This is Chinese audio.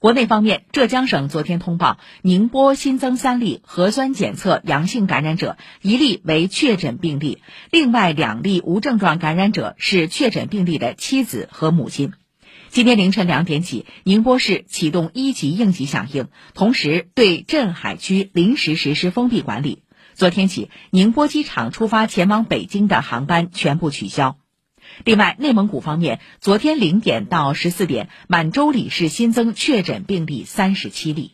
国内方面，浙江省昨天通报，宁波新增三例核酸检测阳性感染者，一例为确诊病例，另外两例无症状感染者是确诊病例的妻子和母亲。今天凌晨两点起，宁波市启动一级应急响应，同时对镇海区临时实施封闭管理。昨天起，宁波机场出发前往北京的航班全部取消。另外，内蒙古方面，昨天零点到十四点，满洲里市新增确诊病例三十七例。